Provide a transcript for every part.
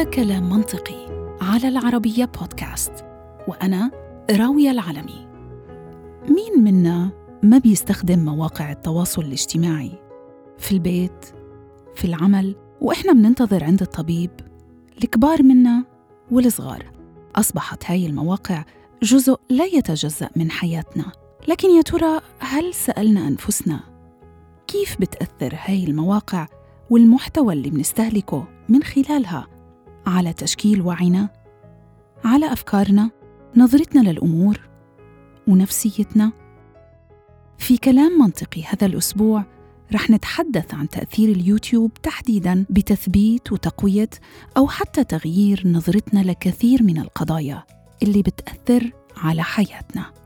هذا كلام منطقي على العربية بودكاست وأنا راوية العلمي. مين منا ما بيستخدم مواقع التواصل الاجتماعي؟ في البيت في العمل وإحنا بننتظر عند الطبيب الكبار منا والصغار. أصبحت هاي المواقع جزء لا يتجزأ من حياتنا. لكن يا ترى هل سألنا أنفسنا كيف بتأثر هاي المواقع والمحتوى اللي بنستهلكه من خلالها على تشكيل وعينا على أفكارنا نظرتنا للأمور ونفسيتنا في كلام منطقي هذا الأسبوع رح نتحدث عن تأثير اليوتيوب تحديدا بتثبيت وتقوية أو حتى تغيير نظرتنا لكثير من القضايا اللي بتأثر على حياتنا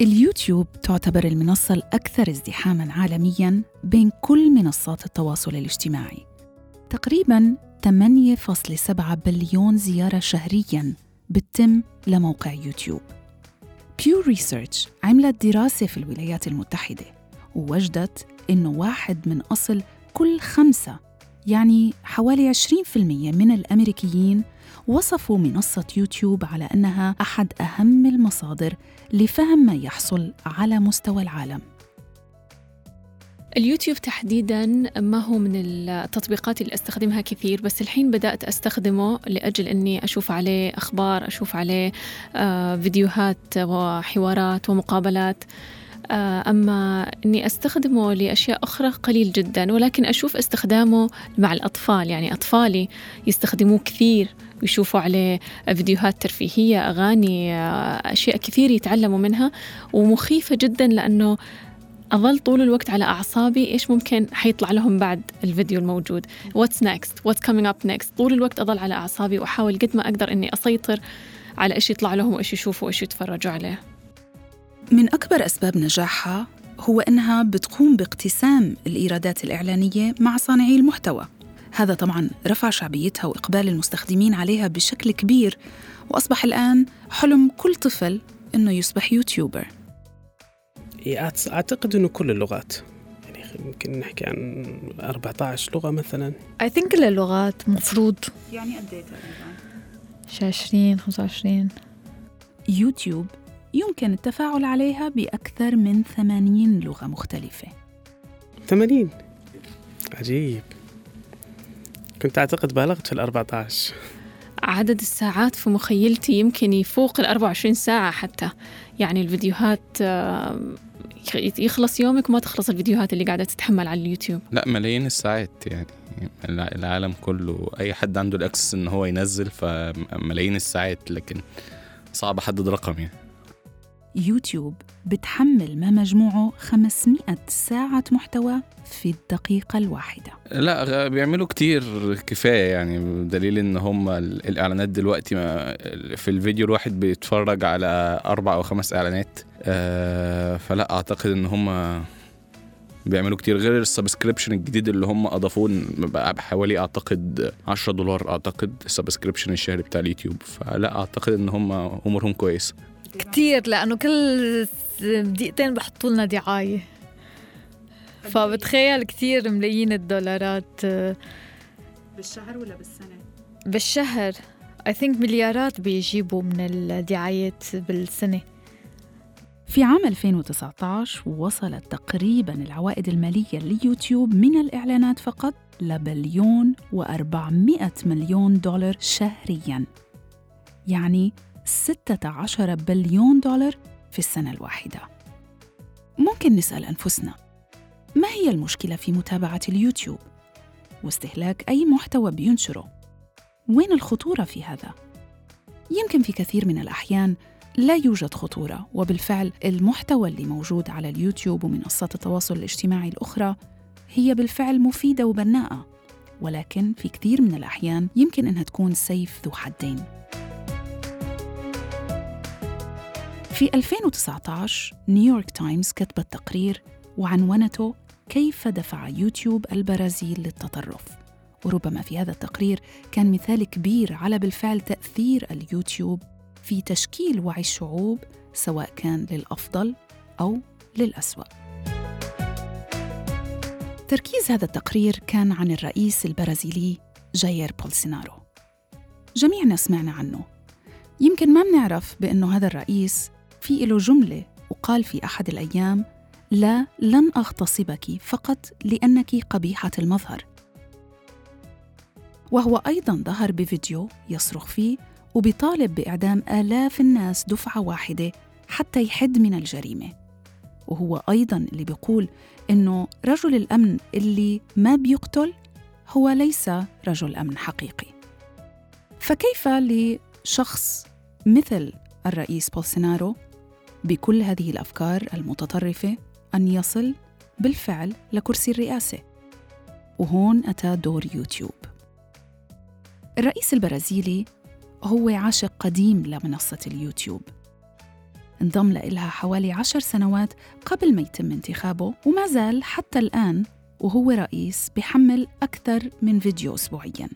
اليوتيوب تعتبر المنصة الأكثر ازدحاماً عالمياً بين كل منصات التواصل الاجتماعي. تقريباً 8.7 بليون زيارة شهرياً بتتم لموقع يوتيوب. Pew Research عملت دراسة في الولايات المتحدة ووجدت إنه واحد من أصل كل خمسة يعني حوالي 20% من الأمريكيين وصفوا منصة يوتيوب على أنها أحد أهم المصادر لفهم ما يحصل على مستوى العالم اليوتيوب تحديدا ما هو من التطبيقات اللي أستخدمها كثير بس الحين بدأت أستخدمه لأجل أني أشوف عليه أخبار أشوف عليه آه، فيديوهات وحوارات ومقابلات. آه، أما أني أستخدمه لأشياء أخرى قليل جدا ولكن أشوف استخدامه مع الأطفال. يعني أطفالي يستخدموه كثير ويشوفوا عليه فيديوهات ترفيهية أغاني آه، أشياء كثير يتعلموا منها ومخيفة جدا لأنه أظل طول الوقت على أعصابي إيش ممكن حيطلع لهم بعد الفيديو الموجود؟ What's next? What's coming up next? طول الوقت أظل على أعصابي وأحاول قد ما أقدر إني أسيطر على إيش يطلع لهم وإيش يشوفوا وإيش يتفرجوا عليه. من أكبر أسباب نجاحها هو أنها بتقوم باقتسام الإيرادات الإعلانية مع صانعي المحتوى. هذا طبعا رفع شعبيتها وإقبال المستخدمين عليها بشكل كبير وأصبح الآن حلم كل طفل أنه يصبح يوتيوبر. أعتقد أنه كل اللغات. يعني ممكن نحكي عن 14 لغة مثلا. I think كل اللغات مفروض. يعني قد إيه تقريبا؟ 20 25 يوتيوب يمكن التفاعل عليها بأكثر من 80 لغة مختلفة. 80 عجيب. كنت أعتقد بالغت في ال 14 عدد الساعات في مخيلتي يمكن يفوق ال 24 ساعة حتى. يعني الفيديوهات آه، يخلص يومك وما تخلص الفيديوهات اللي قاعدة تتحمل على اليوتيوب. لا ملايين الساعات يعني. العالم كله أي حد عنده الأكسس إن هو ينزل فملايين الساعات لكن صعب أحدد رقم يعني. يوتيوب بتحمل ما مجموعه 500 ساعة محتوى في الدقيقة الواحدة. لا بيعملوا كتير كفاية يعني دليل إن هم الإعلانات دلوقتي في الفيديو الواحد بيتفرج على أربع أو خمس إعلانات آه، فلا أعتقد إن هم بيعملوا كتير. غير ال subscription الجديد اللي هم أضافوه بقى بحوالي أعتقد 10 دولار أعتقد ال subscription الشهري بتاع اليوتيوب. فلا أعتقد إن هم أمورهم كويسة. كتير لأنه كل دقيقتين بحطوا لنا دعاية. فبتخيل كتير ملايين الدولارات. بالشهر ولا بالسنة؟ بالشهر. I think مليارات بيجيبوا من الدعايات بالسنة. في عام 2019 وصلت تقريبا العوائد المالية ليوتيوب من الإعلانات فقط لبليون و400 مليون دولار شهرياً. يعني 16 بليون دولار في السنة الواحدة. ممكن نسأل أنفسنا ما هي المشكلة في متابعة اليوتيوب واستهلاك أي محتوى بينشره؟ وين الخطورة في هذا؟ يمكن في كثير من الأحيان لا يوجد خطورة وبالفعل المحتوى اللي موجود على اليوتيوب ومنصات التواصل الاجتماعي الأخرى هي بالفعل مفيدة وبناءة ولكن في كثير من الأحيان يمكن أنها تكون سيف ذو حدين في 2019 نيويورك تايمز كتبت تقرير وعنونته كيف دفع يوتيوب البرازيل للتطرف. وربما في هذا التقرير كان مثال كبير على بالفعل تأثير اليوتيوب في تشكيل وعي الشعوب سواء كان للأفضل أو للأسوأ. تركيز هذا التقرير كان عن الرئيس البرازيلي جاير بولسونارو جميعنا سمعنا عنه. يمكن ما بنعرف بأنه هذا الرئيس في له جملة وقال في أحد الأيام لا لن أغتصبك فقط لأنك قبيحة المظهر. وهو أيضا ظهر بفيديو يصرخ فيه وبيطالب بإعدام آلاف الناس دفعة واحدة حتى يحد من الجريمة. وهو أيضا اللي بيقول إنه رجل الأمن اللي ما بيقتل هو ليس رجل أمن حقيقي. فكيف لشخص مثل الرئيس بولسونارو بكل هذه الأفكار المتطرفة أن يصل بالفعل لكرسي الرئاسة. وهون أتى دور يوتيوب. الرئيس البرازيلي هو عاشق قديم لمنصة اليوتيوب. انضم لها حوالي عشر سنوات قبل ما يتم انتخابه وما زال حتى الآن وهو رئيس بحمل أكثر من فيديو أسبوعياً.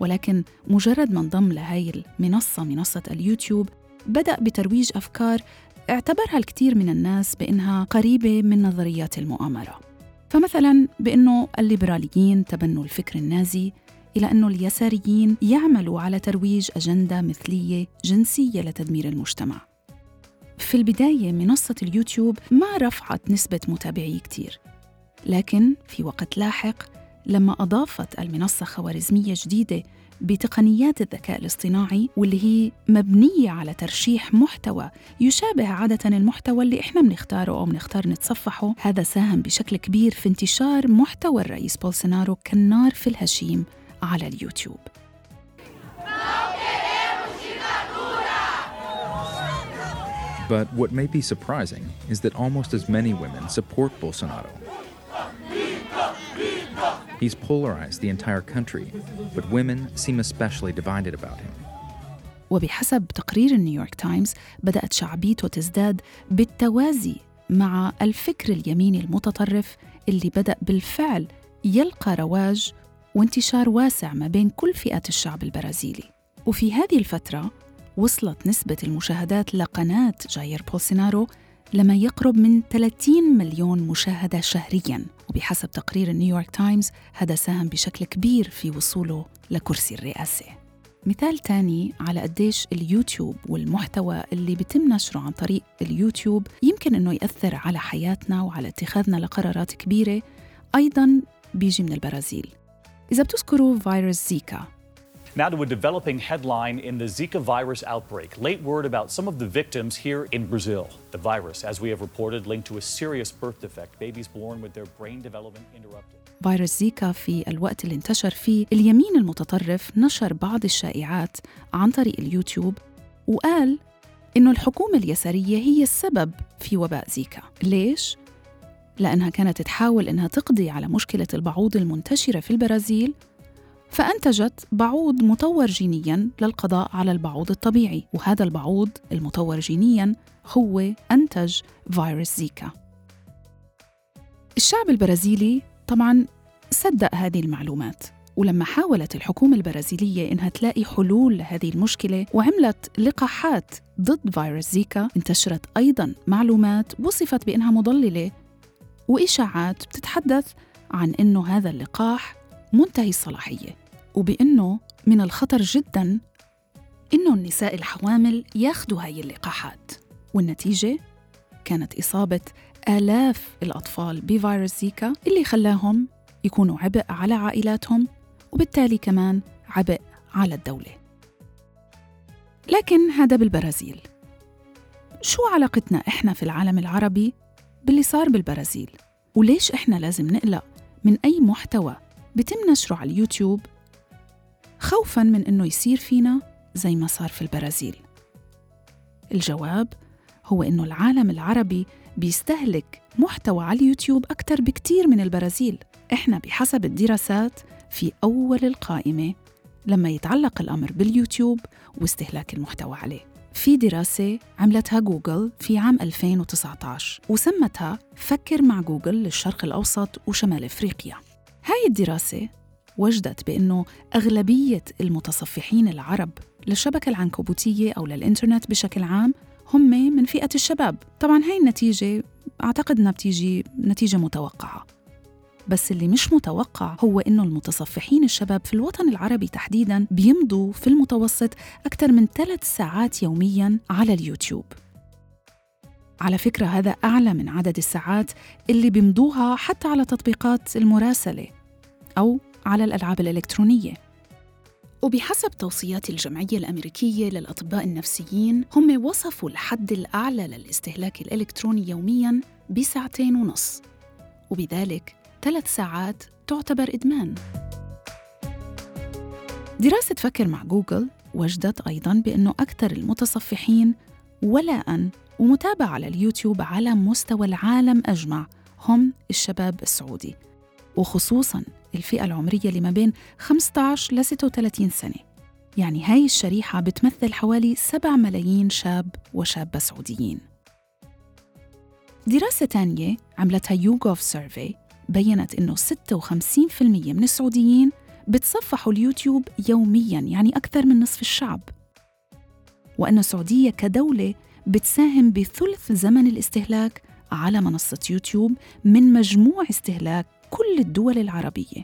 ولكن مجرد ما انضم لهاي المنصة منصة اليوتيوب بدأ بترويج أفكار اعتبرها الكثير من الناس بأنها قريبة من نظريات المؤامرة. فمثلا بأنه الليبراليين تبنوا الفكر النازي إلى أنه اليساريين يعملوا على ترويج أجندة مثلية جنسية لتدمير المجتمع. في البداية منصة اليوتيوب ما رفعت نسبة متابعي كتير لكن في وقت لاحق لما أضافت المنصة خوارزمية جديدة بتقنيات الذكاء الاصطناعي واللي هي مبنية على ترشيح محتوى يشابه عادة المحتوى اللي إحنا بنختاره أو بنختار نتصفحه هذا ساهم بشكل كبير في انتشار محتوى الرئيس بولسونارو كالنار في الهشيم على اليوتيوب But what may be surprising is that almost as many women support Bolsonaro. He's polarized the entire country, but women seem especially divided about him. وبحسب تقرير نيويورك تايمز بدأت شعبيته تزداد بالتوازي مع الفكر اليميني المتطرف اللي بدأ بالفعل يلقى رواج وانتشار واسع ما بين كل فئات الشعب البرازيلي وفي هذه الفترة وصلت نسبة المشاهدات لقناة جاير بولسونارو لما يقرب من 30 مليون مشاهدة شهرياً. وبحسب تقرير نيويورك تايمز هذا ساهم بشكل كبير في وصوله لكرسي الرئاسة. مثال تاني على قديش اليوتيوب والمحتوى اللي بيتم نشره عن طريق اليوتيوب يمكن إنه يأثر على حياتنا وعلى اتخاذنا لقرارات كبيرة أيضا بيجي من البرازيل. إذا بتذكروا فيروس زيكا Now to a developing headline in the Zika virus outbreak. Late word about some of the victims here in Brazil. The virus, as we have reported, linked to a serious birth defect, babies born with their brain development interrupted. فيروس زيكا في الوقت اللي انتشر فيه اليمين المتطرف نشر بعض الشائعات عن طريق اليوتيوب وقال إنه الحكومة اليسارية هي السبب في وباء زيكا ليش؟ لأنها كانت تحاول إنها تقضي على مشكلة البعوض المنتشرة في البرازيل فأنتجت بعوض مطور جينياً للقضاء على البعوض الطبيعي وهذا البعوض المطور جينياً هو أنتج فيروس زيكا. الشعب البرازيلي طبعاً صدق هذه المعلومات ولما حاولت الحكومة البرازيلية إنها تلاقي حلول لهذه المشكلة وعملت لقاحات ضد فيروس زيكا انتشرت أيضاً معلومات وصفت بأنها مضللة وإشاعات بتتحدث عن إنه هذا اللقاح منتهي الصلاحية وبأنه من الخطر جدا إنه النساء الحوامل ياخذوا هاي اللقاحات. والنتيجة؟ كانت إصابة آلاف الأطفال بفيروس زيكا اللي خلاهم يكونوا عبء على عائلاتهم وبالتالي كمان عبء على الدولة. لكن هذا بالبرازيل. شو علاقتنا إحنا في العالم العربي باللي صار بالبرازيل؟ وليش إحنا لازم نقلق من أي محتوى بتم نشره على اليوتيوب خوفاً من إنه يصير فينا زي ما صار في البرازيل. الجواب هو إنه العالم العربي بيستهلك محتوى على اليوتيوب أكثر بكتير من البرازيل. إحنا بحسب الدراسات في أول القائمة لما يتعلق الأمر باليوتيوب واستهلاك المحتوى عليه. في دراسة عملتها جوجل في عام 2019 وسمتها فكر مع جوجل للشرق الأوسط وشمال أفريقيا. هاي الدراسة وجدت بأنه أغلبية المتصفحين العرب للشبكة العنكبوتية أو للإنترنت بشكل عام هم من فئة الشباب. طبعا هاي النتيجة أعتقد أنها بتيجي نتيجة متوقعة. بس اللي مش متوقع هو إنه المتصفحين الشباب في الوطن العربي تحديداً بيمضوا في المتوسط أكثر من ثلاث ساعات يومياً على اليوتيوب. على فكرة هذا أعلى من عدد الساعات اللي بيمضوها حتى على تطبيقات المراسلة. أو على الألعاب الإلكترونية. وبحسب توصيات الجمعية الأمريكية للأطباء النفسيين هم وصفوا الحد الأعلى للاستهلاك الإلكتروني يومياً بساعتين ونص. وبذلك ثلاث ساعات تعتبر إدمان. دراسة فكر مع جوجل وجدت أيضاً بأنه أكثر المتصفحين ولاءً ومتابعة على اليوتيوب على مستوى العالم أجمع هم الشباب السعودي. وخصوصاً الفئة العمرية اللي ما بين 15 ل 36 سنة. يعني هاي الشريحة بتمثل حوالي 7 ملايين شاب وشابة سعوديين. دراسة تانية عملتها YouGov survey بينت إنه 56% من السعوديين بتصفحوا اليوتيوب يومياً يعني أكثر من نصف الشعب. وأن السعودية كدولة بتساهم بثلث زمن الاستهلاك على منصة يوتيوب من مجموع استهلاك كل الدول العربية.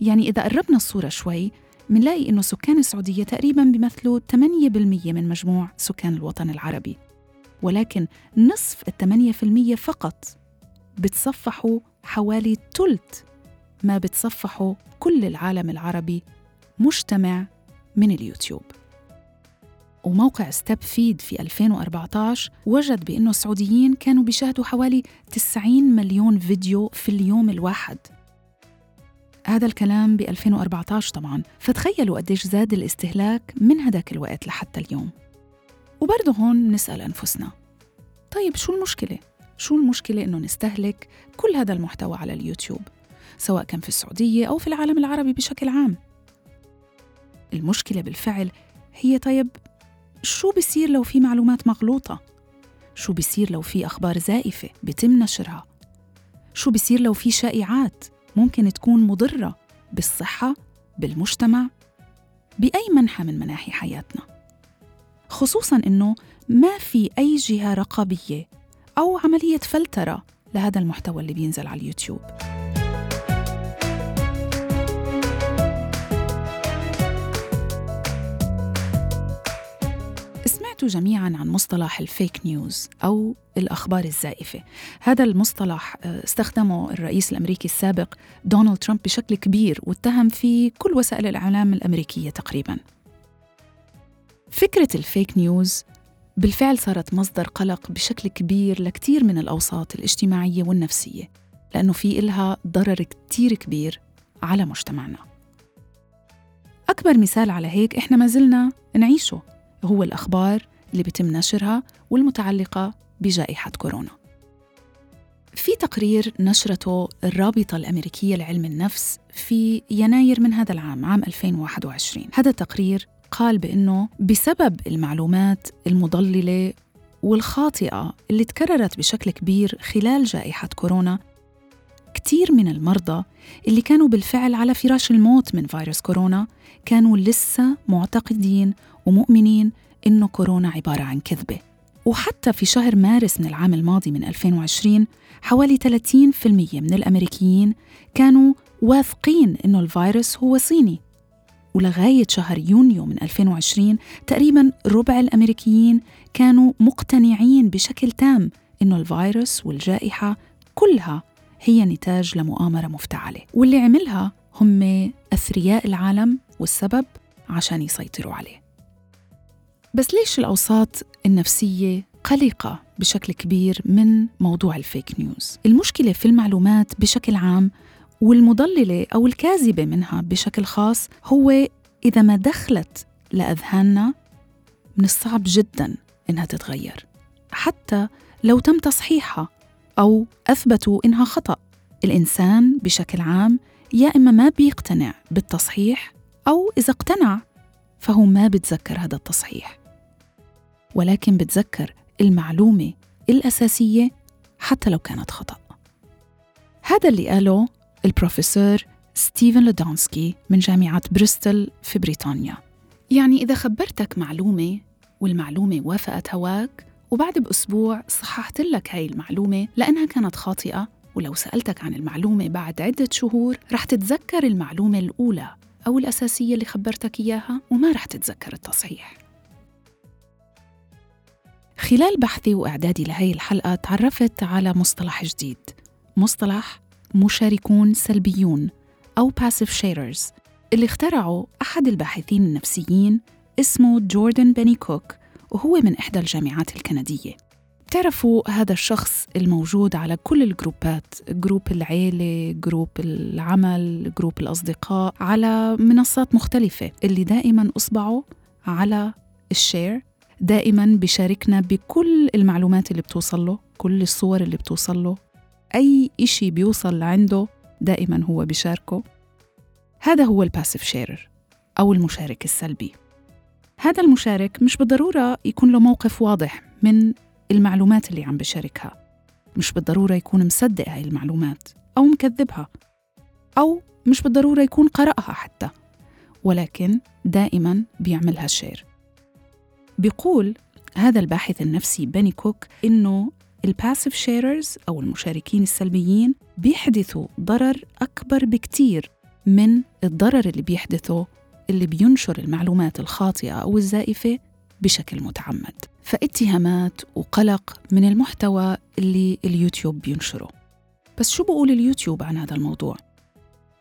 يعني إذا قربنا الصورة شوي منلاقي إنه سكان السعودية تقريباً بيمثلوا 8% من مجموع سكان الوطن العربي. ولكن نصف الثمانية في المية فقط بتصفحوا حوالي ثلث ما بتصفحوا كل العالم العربي مجتمع من اليوتيوب. وموقع StepFeed في 2014 وجد بأنه السعوديين كانوا بيشاهدوا حوالي 90 مليون فيديو في اليوم الواحد. هذا الكلام ب 2014 طبعا. فتخيلوا قديش زاد الاستهلاك من هداك الوقت لحتى اليوم. وبرضه هون نسأل أنفسنا. طيب شو المشكلة؟ شو المشكلة إنه نستهلك كل هذا المحتوى على اليوتيوب؟ سواء كان في السعودية أو في العالم العربي بشكل عام. المشكلة بالفعل هي طيب شو بصير لو في معلومات مغلوطة؟ شو بصير لو في أخبار زائفة بتم نشرها؟ شو بصير لو في شائعات ممكن تكون مضرة بالصحة، بالمجتمع، بأي منحى من مناحي حياتنا؟ خصوصاً إنه ما في أي جهة رقابية أو عملية فلترة لهذا المحتوى اللي بينزل على اليوتيوب. سمعتوا جميعا عن مصطلح الفيك نيوز أو الأخبار الزائفة. هذا المصطلح آه، استخدمه الرئيس الأمريكي السابق دونالد ترامب بشكل كبير واتهم فيه كل وسائل الإعلام الأمريكية تقريبا. فكرة الفيك نيوز بالفعل صارت مصدر قلق بشكل كبير لكثير من الأوساط الاجتماعية والنفسية لأنه في إلها ضرر كتير كبير على مجتمعنا. أكبر مثال على هيك إحنا ما زلنا نعيشه. هو الأخبار اللي بيتم نشرها والمتعلقة بجائحة كورونا. في تقرير نشرته الرابطة الأمريكية لعلم النفس في يناير من هذا العام عام 2021 هذا التقرير قال بأنه بسبب المعلومات المضللة والخاطئة اللي تكررت بشكل كبير خلال جائحة كورونا كثير من المرضى اللي كانوا بالفعل على فراش الموت من فيروس كورونا كانوا لسه معتقدين ومؤمنين إنه كورونا عبارة عن كذبة. وحتى في شهر مارس من العام الماضي من 2020 حوالي 30% من الأمريكيين كانوا واثقين إنه الفيروس هو صيني. ولغاية شهر يونيو من 2020 تقريبا ربع الأمريكيين كانوا مقتنعين بشكل تام إنه الفيروس والجائحة كلها هي نتاج لمؤامرة مفتعلة. واللي عملها هم أثرياء العالم والسبب عشان يسيطروا عليه. بس ليش الأوساط النفسية قلقة بشكل كبير من موضوع الفيك نيوز؟ المشكلة في المعلومات بشكل عام والمضللة أو الكاذبة منها بشكل خاص هو إذا ما دخلت لأذهاننا من الصعب جدا إنها تتغير حتى لو تم تصحيحها أو أثبتوا إنها خطأ الإنسان بشكل عام يا إما ما بيقتنع بالتصحيح أو إذا اقتنع فهو ما بتذكر هذا التصحيح ولكن بتذكر المعلومة الأساسية حتى لو كانت خطأ. هذا اللي قاله البروفيسور ستيفن لواندوسكي من جامعة بريستول في بريطانيا. يعني إذا خبرتك معلومة والمعلومة وافقت هواك وبعد بأسبوع صححت لك هاي المعلومة لأنها كانت خاطئة ولو سألتك عن المعلومة بعد عدة شهور رح تتذكر المعلومة الأولى أو الأساسية اللي خبرتك إياها وما رح تتذكر التصحيح. خلال بحثي وإعدادي لهي الحلقة تعرفت على مصطلح جديد. مصطلح مشاركون سلبيون أو passive sharers اللي اخترعه أحد الباحثين النفسيين اسمه جوردن بيني كوك وهو من إحدى الجامعات الكندية. بتعرفوا هذا الشخص الموجود على كل الجروبات group العيلة group العمل group الأصدقاء على منصات مختلفة اللي دائما أصبعه على ال share دائما بيشاركنا بكل المعلومات اللي بتوصل له كل الصور اللي بتوصل له. أي إشي بيوصل لعنده دائما هو بيشاركه. هذا هو ال passive sharer أو المشارك السلبي. هذا المشارك مش بالضرورة يكون له موقف واضح من المعلومات اللي عم بشاركها مش بالضرورة يكون مصدق هاي المعلومات أو مكذبها. أو مش بالضرورة يكون قرأها حتى. ولكن دائما بيعملها share بيقول هذا الباحث النفسي بني كوك إنه ال passive sharers أو المشاركين السلبيين بيحدثوا ضرر أكبر بكتير من الضرر اللي بيحدثه اللي بينشر المعلومات الخاطئة أو الزائفة بشكل متعمد فاتهامات وقلق من المحتوى اللي اليوتيوب بينشره بس شو بقول اليوتيوب عن هذا الموضوع؟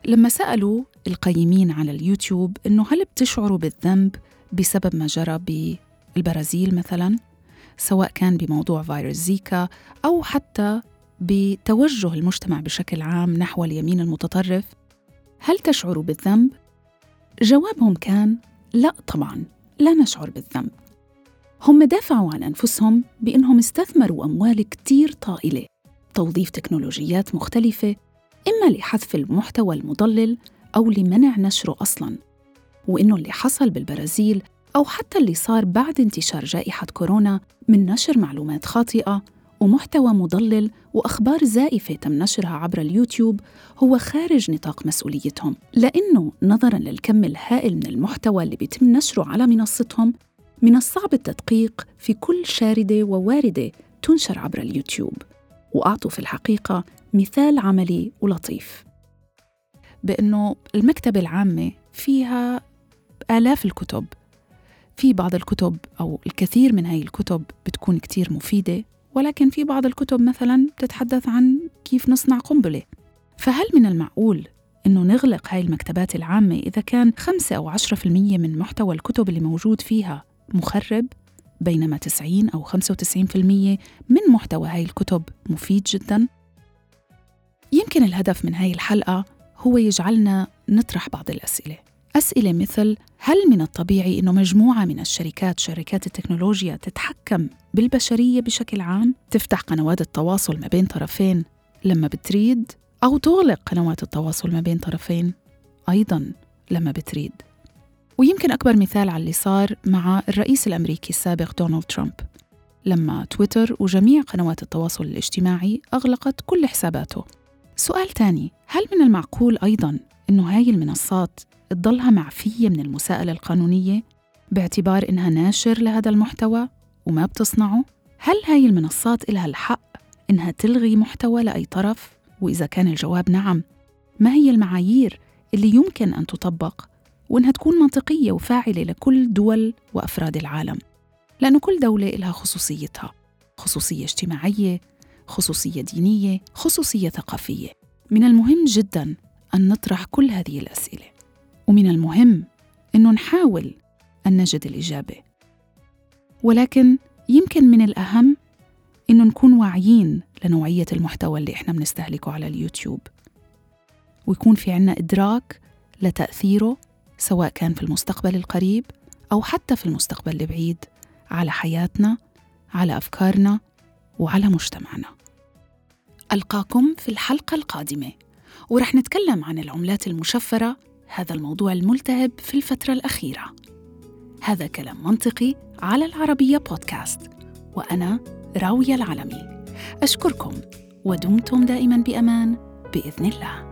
لما سألوا القيمين على اليوتيوب إنه هل بتشعروا بالذنب بسبب ما جرى بالبرازيل مثلاً سواء كان بموضوع فيروس زيكا أو حتى بتوجه المجتمع بشكل عام نحو اليمين المتطرف. هل تشعروا بالذنب؟ جوابهم كان لا طبعا لا نشعر بالذنب. هم دافعوا عن أنفسهم بأنهم استثمروا أموال كتير طائلة. توظيف تكنولوجيات مختلفة إما لحذف المحتوى المضلل أو لمنع نشره أصلاً. وإنه اللي حصل بالبرازيل أو حتى اللي صار بعد انتشار جائحة كورونا من نشر معلومات خاطئة ومحتوى مضلل وأخبار زائفة تم نشرها عبر اليوتيوب هو خارج نطاق مسؤوليتهم. لأنه نظراً للكم الهائل من المحتوى اللي بيتم نشره على منصتهم من الصعب التدقيق في كل شاردة وواردة تنشر عبر اليوتيوب. وأعطوا في الحقيقة مثال عملي ولطيف. بأنه المكتبة العامة فيها آلاف الكتب. في بعض الكتب أو الكثير من هاي الكتب بتكون كتير مفيدة ولكن في بعض الكتب مثلا بتتحدث عن كيف نصنع قنبلة فهل من المعقول إنه نغلق هاي المكتبات العامة إذا كان 5 أو 10% من محتوى الكتب اللي موجود فيها مخرب بينما 90 أو 95% من محتوى هاي الكتب مفيد جدا؟ يمكن الهدف من هاي الحلقة هو يجعلنا نطرح بعض الأسئلة أسئلة مثل هل من الطبيعي أنه مجموعة من الشركات شركات التكنولوجيا تتحكم بالبشرية بشكل عام؟ تفتح قنوات التواصل ما بين طرفين لما بتريد أو تغلق قنوات التواصل ما بين طرفين أيضا لما بتريد. ويمكن أكبر مثال على اللي صار مع الرئيس الأمريكي السابق دونالد ترامب. لما تويتر وجميع قنوات التواصل الاجتماعي أغلقت كل حساباته. سؤال تاني هل من المعقول أيضا أنه هاي المنصات تضلها معفية من المساءلة القانونية باعتبار إنها ناشر لهذا المحتوى وما بتصنعه؟ هل هاي المنصات إلها الحق إنها تلغي محتوى لأي طرف؟ وإذا كان الجواب نعم ما هي المعايير اللي يمكن أن تطبق وإنها تكون منطقية وفاعلة لكل دول وأفراد العالم لأن كل دولة لها خصوصيتها خصوصية اجتماعية خصوصية دينية خصوصية ثقافية من المهم جدا أن نطرح كل هذه الأسئلة ومن المهم إنه نحاول أن نجد الإجابة. ولكن يمكن من الأهم إنه نكون واعيين لنوعية المحتوى اللي إحنا بنستهلكه على اليوتيوب. ويكون في عنا إدراك لتأثيره سواء كان في المستقبل القريب أو حتى في المستقبل البعيد على حياتنا على أفكارنا وعلى مجتمعنا. ألقاكم في الحلقة القادمة. ورح نتكلم عن العملات المشفرة هذا الموضوع الملتهب في الفترة الأخيرة. هذا كلام منطقي على العربية بودكاست وأنا راوية العلمي. أشكركم ودمتم دائما بأمان بإذن الله.